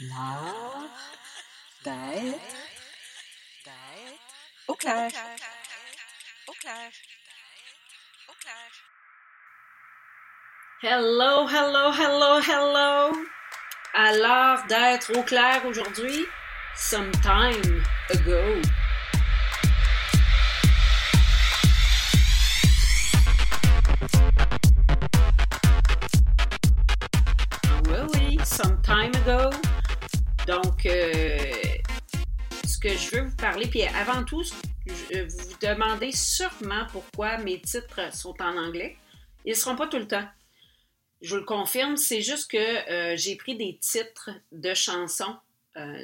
L'art d'être au clair. Au clair. Au clair. Hello, hello, hello, hello. À l'art d'être au clair aujourd'hui, some time ago. Parler, puis avant tout, je- vous vous demandez sûrement pourquoi mes titres sont en anglais. Ils ne seront pas tout le temps. Je vous le confirme, c'est juste que euh, j'ai pris des titres de chansons euh,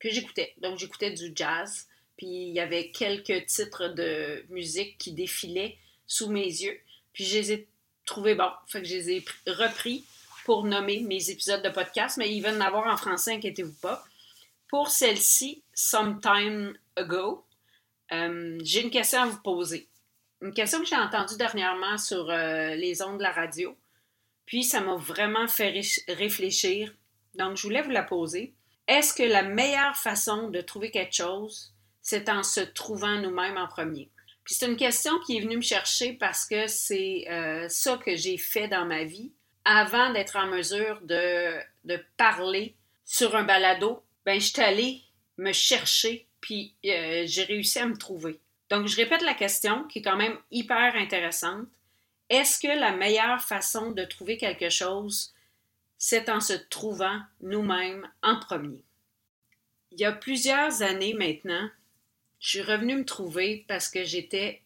que j'écoutais. Donc, j'écoutais du jazz, puis il y avait quelques titres de musique qui défilaient sous mes yeux. Puis je les ai trouvés bons. Fait que je les ai pr- repris pour nommer mes épisodes de podcast, mais il va y en avoir en français, inquiétez-vous pas. Pour celle-ci, Sometime Ago, euh, j'ai une question à vous poser. Une question que j'ai entendue dernièrement sur euh, les ondes de la radio. Puis ça m'a vraiment fait ré- réfléchir. Donc, je voulais vous la poser. Est-ce que la meilleure façon de trouver quelque chose, c'est en se trouvant nous-mêmes en premier? Puis c'est une question qui est venue me chercher parce que c'est euh, ça que j'ai fait dans ma vie avant d'être en mesure de parler sur un balado. Ben, je suis allée me chercher, puis euh, j'ai réussi à me trouver. Donc, je répète la question qui est quand même hyper intéressante. Est-ce que la meilleure façon de trouver quelque chose, c'est en se trouvant nous-mêmes en premier? Il y a plusieurs années maintenant, je suis revenue me trouver parce que j'étais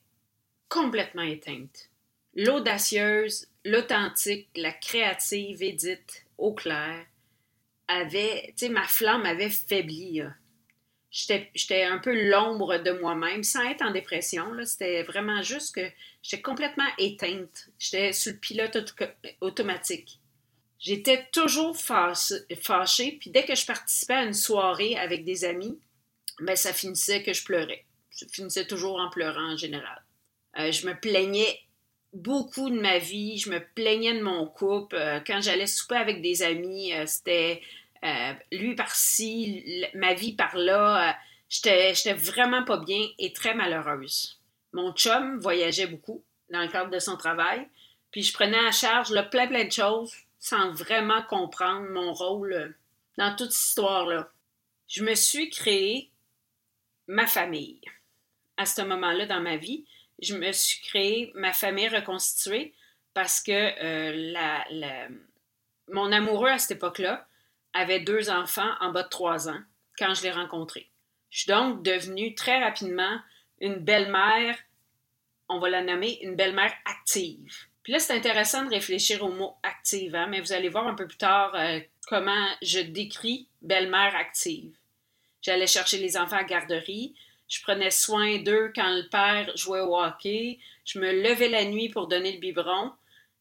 complètement éteinte. L'audacieuse, l'authentique, la créative Edith au clair ma flamme avait faibli. J'étais un peu l'ombre de moi-même, sans être en dépression. C'était vraiment juste que j'étais complètement éteinte. J'étais sur le pilote auto- automatique. J'étais toujours fâchée, puis dès que je participais à une soirée avec des amis, ben ça finissait que je pleurais. Je finissais toujours en pleurant en général. Euh, je me plaignais beaucoup de ma vie, je me plaignais de mon couple. Euh, quand j'allais souper avec des amis, euh, c'était euh, lui par-ci, ma vie par-là. J'étais vraiment pas bien et très malheureuse. Mon chum voyageait beaucoup dans le cadre de son travail, puis je prenais à charge là, plein plein de choses sans vraiment comprendre mon rôle dans toute cette histoire-là. Je me suis créé ma famille. À ce moment-là dans ma vie, je me suis créé ma famille reconstituée parce que euh, la- mon amoureux à cette époque-là avait deux enfants en bas de trois ans quand je l'ai rencontré. Je suis donc devenue très rapidement une belle-mère, on va la nommer une belle-mère active. Puis là, c'est intéressant de réfléchir au mot active, hein, mais vous allez voir un peu plus tard euh, comment je décris belle-mère active. J'allais chercher les enfants à garderie, je prenais soin d'eux quand le père jouait au hockey, je me levais la nuit pour donner le biberon,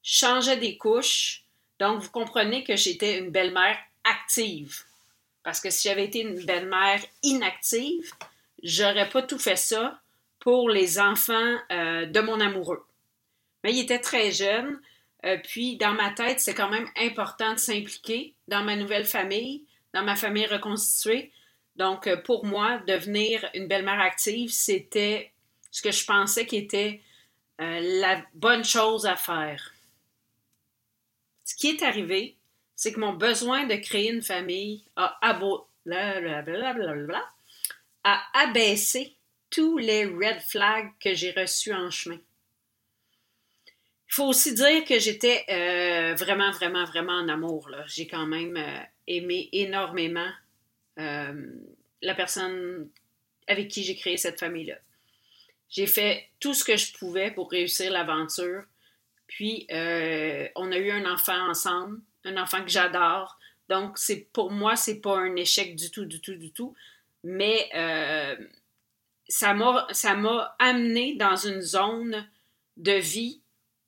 je changeais des couches. Donc, vous comprenez que j'étais une belle-mère active. Parce que si j'avais été une belle-mère inactive, j'aurais pas tout fait ça pour les enfants euh, de mon amoureux. Mais il était très jeune, euh, puis dans ma tête, c'est quand même important de s'impliquer dans ma nouvelle famille, dans ma famille reconstituée. Donc, euh, pour moi, devenir une belle-mère active, c'était ce que je pensais qui était euh, la bonne chose à faire. Ce qui est arrivé, c'est que mon besoin de créer une famille a, a abaissé tous les red flags que j'ai reçus en chemin. Il faut aussi dire que j'étais euh, vraiment, vraiment, vraiment en amour. J'ai quand même aimé énormément la personne avec qui j'ai créé cette famille-là. J'ai fait tout ce que je pouvais pour réussir l'aventure. Puis, euh, on a eu un enfant ensemble, un enfant que j'adore. Donc, pour moi, c'est pas un échec du tout, du tout, du tout. Mais euh, ça m'a ça m'a amené dans une zone de vie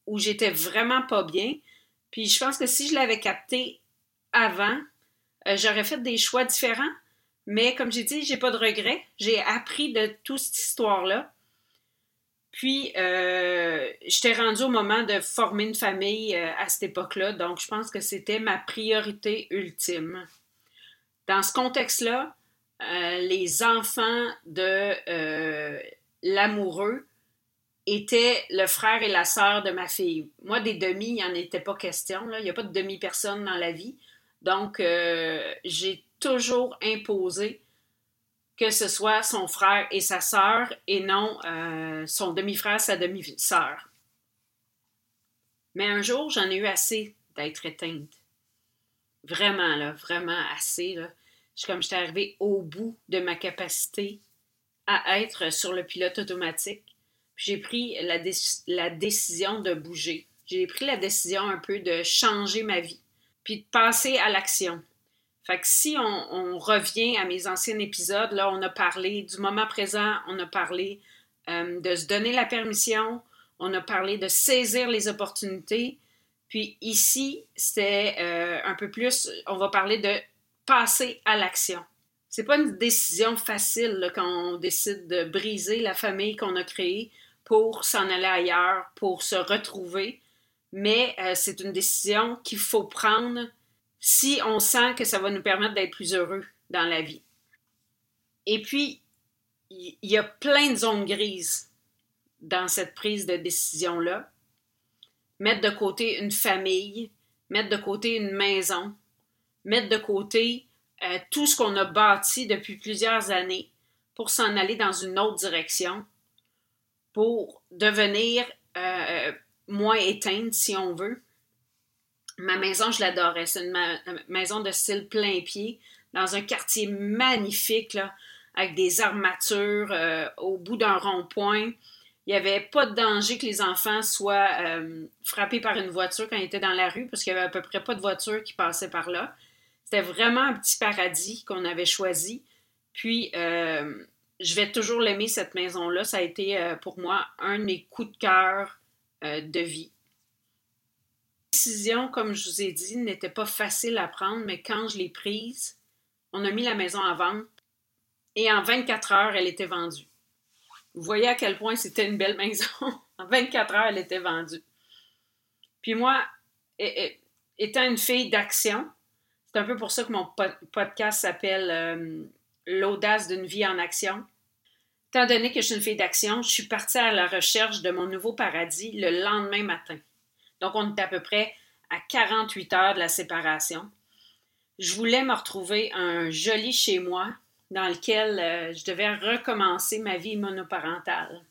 où j'étais vraiment pas bien. Puis je pense que si je l'avais capté avant, euh, j'aurais fait des choix différents. Mais comme j'ai dit, j'ai pas de regrets. J'ai appris de toute cette histoire-là. Puis, euh, j'étais rendue au moment de former une famille euh, à cette époque-là, donc je pense que c'était ma priorité ultime. Dans ce contexte-là, euh, les enfants de l'amoureux étaient le frère et la sœur de ma fille. Moi, des demi, il n'y en était pas question. Il n'y a pas de demi-personne dans la vie. Donc, j'ai toujours imposé que ce soit son frère et sa sœur et non euh, son demi-frère, sa demi-sœur. Mais un jour, j'en ai eu assez d'être éteinte. Vraiment, là, vraiment assez. Là. Comme j'étais arrivée au bout de ma capacité à être sur le pilote automatique. J'ai pris la décision de bouger. J'ai pris la décision un peu de changer ma vie, puis de passer à l'action. Fait que si on, revient à mes anciens épisodes, là, on a parlé du moment présent, on a parlé euh, de se donner la permission, on a parlé de saisir les opportunités. Puis ici, c'était euh, un peu plus, on va parler de passer à l'action. C'est pas une décision facile quand on décide de briser la famille qu'on a créée pour s'en aller ailleurs, pour se retrouver, mais euh, c'est une décision qu'il faut prendre si on sent que ça va nous permettre d'être plus heureux dans la vie. Et puis, il y a plein de zones grises dans cette prise de décision-là. Mettre de côté une famille, mettre de côté une maison, mettre de côté euh, tout ce qu'on a bâti depuis plusieurs années pour s'en aller dans une autre direction, pour devenir euh, moins éteinte, si on veut, Ma maison, je l'adorais. C'est une maison de style plein pied dans un quartier magnifique, avec des armatures euh, au bout d'un rond-point. Il n'y avait pas de danger que les enfants soient euh, frappés par une voiture quand ils étaient dans la rue, parce qu'il n'y avait à peu près pas de voiture qui passait par là. C'était vraiment un petit paradis qu'on avait choisi. Puis, euh, je vais toujours l'aimer, cette maison-là. Ça a été pour moi un de mes coups de cœur de vie décision, comme je vous ai dit, n'était pas facile à prendre, mais quand je l'ai prise, on a mis la maison à vendre et en 24 heures, elle était vendue. Vous voyez à quel point c'était une belle maison. en 24 heures, elle était vendue. Puis moi, étant une fille d'action, c'est un peu pour ça que mon podcast s'appelle euh, L'audace d'une vie en action. Étant donné que je suis une fille d'action, je suis partie à la recherche de mon nouveau paradis le lendemain matin. Donc, on est à peu près à 48 heures de la séparation. Je voulais me retrouver un joli chez moi dans lequel euh, je devais recommencer ma vie monoparentale.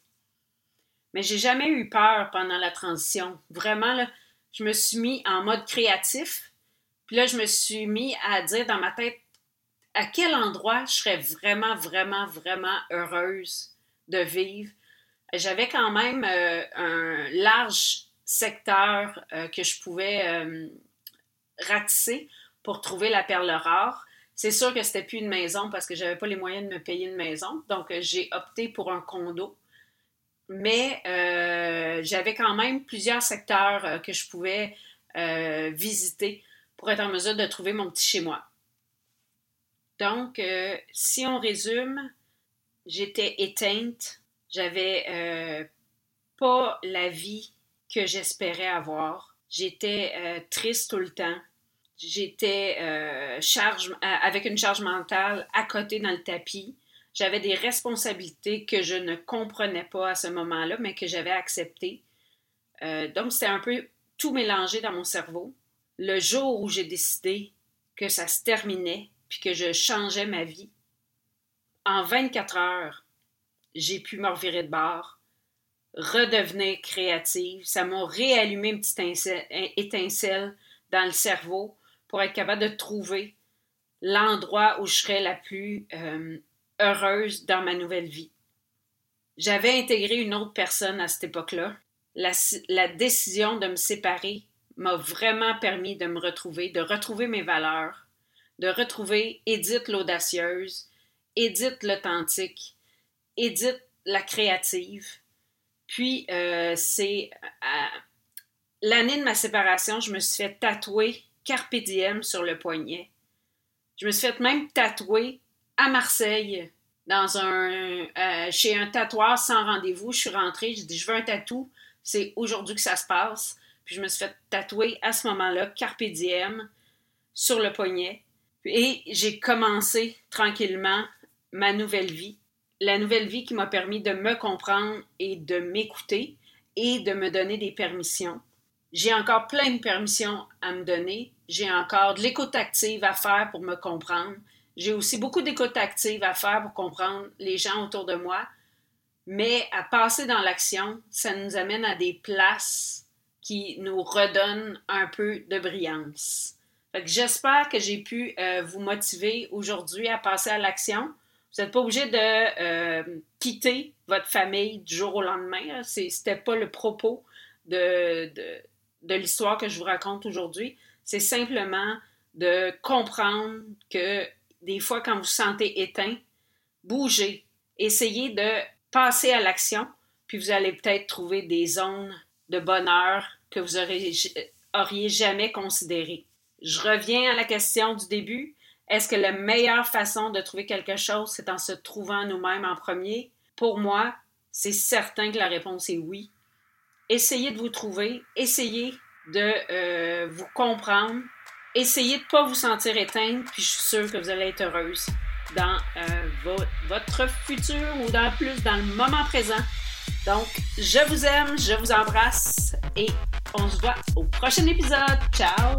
Mais j'ai jamais eu peur pendant la transition. Vraiment, là, je me suis mis en mode créatif. Puis là, je me suis mis à dire dans ma tête à quel endroit je serais vraiment, vraiment, vraiment heureuse de vivre? J'avais quand même euh, un large secteur euh, que je pouvais euh, ratisser pour trouver la perle rare. C'est sûr que c'était plus une maison parce que j'avais pas les moyens de me payer une maison, donc j'ai opté pour un condo. Mais j'avais quand même plusieurs secteurs que je pouvais visiter pour être en mesure de trouver mon petit chez moi. Donc, si on résume, j'étais éteinte, j'avais pas la vie que j'espérais avoir. J'étais euh, triste tout le temps. J'étais euh, charge, euh, avec une charge mentale à côté dans le tapis. J'avais des responsabilités que je ne comprenais pas à ce moment-là, mais que j'avais acceptées. donc, c'était un peu tout mélangé dans mon cerveau. Le jour où j'ai décidé que ça se terminait, puis que je changeais ma vie, en 24 heures, j'ai pu me revirer de bord, redevenir créative. Ça m'a réallumé une petite étincelle dans le cerveau pour être capable de trouver l'endroit où je serais la plus euh, heureuse dans ma nouvelle vie. J'avais intégré une autre personne à cette époque-là. La, la, décision de me séparer m'a vraiment permis de me retrouver, de retrouver mes valeurs, de retrouver Edith l'audacieuse, Edith l'authentique, Edith la créative, puis, euh, c'est l'année de ma séparation, je me suis fait tatouer Carpe Diem sur le poignet. Je me suis fait même tatouer à Marseille euh, chez un tatoueur sans rendez-vous. Je suis rentrée, j'ai dit je veux un tatou. C'est aujourd'hui que ça se passe. Puis je me suis fait tatouer à ce moment-là Carpe Diem sur le poignet. Et j'ai commencé tranquillement ma nouvelle vie. La nouvelle vie qui m'a permis de me comprendre et de m'écouter et de me donner des permissions. J'ai encore plein de permissions à me donner. J'ai encore de l'écoute active à faire pour me comprendre. J'ai aussi beaucoup d'écoute active à faire pour comprendre les gens autour de moi. Mais à passer dans l'action, ça nous amène à des places qui nous redonnent un peu de brillance. J'espère que j'ai pu euh, vous motiver aujourd'hui à passer à l'action. Vous n'êtes pas obligé de euh, quitter votre famille du jour au lendemain. Ce n'était pas le propos de, l'histoire que je vous raconte aujourd'hui. C'est simplement de comprendre que des fois, quand vous vous sentez éteint, bougez, essayez de passer à l'action, puis vous allez peut-être trouver des zones de bonheur que vous auriez jamais considérées. Je reviens à la question du début. Est-ce que la meilleure façon de trouver quelque chose, c'est en se trouvant nous-mêmes en premier? Pour moi, c'est certain que la réponse est oui. Essayez de vous trouver, essayez de euh, vous comprendre, essayez de ne pas vous sentir éteinte, puis je suis sûre que vous allez être heureuse dans euh, votre futur ou dans plus dans le moment présent. Donc, je vous aime, je vous embrasse et on se voit au prochain épisode. Ciao!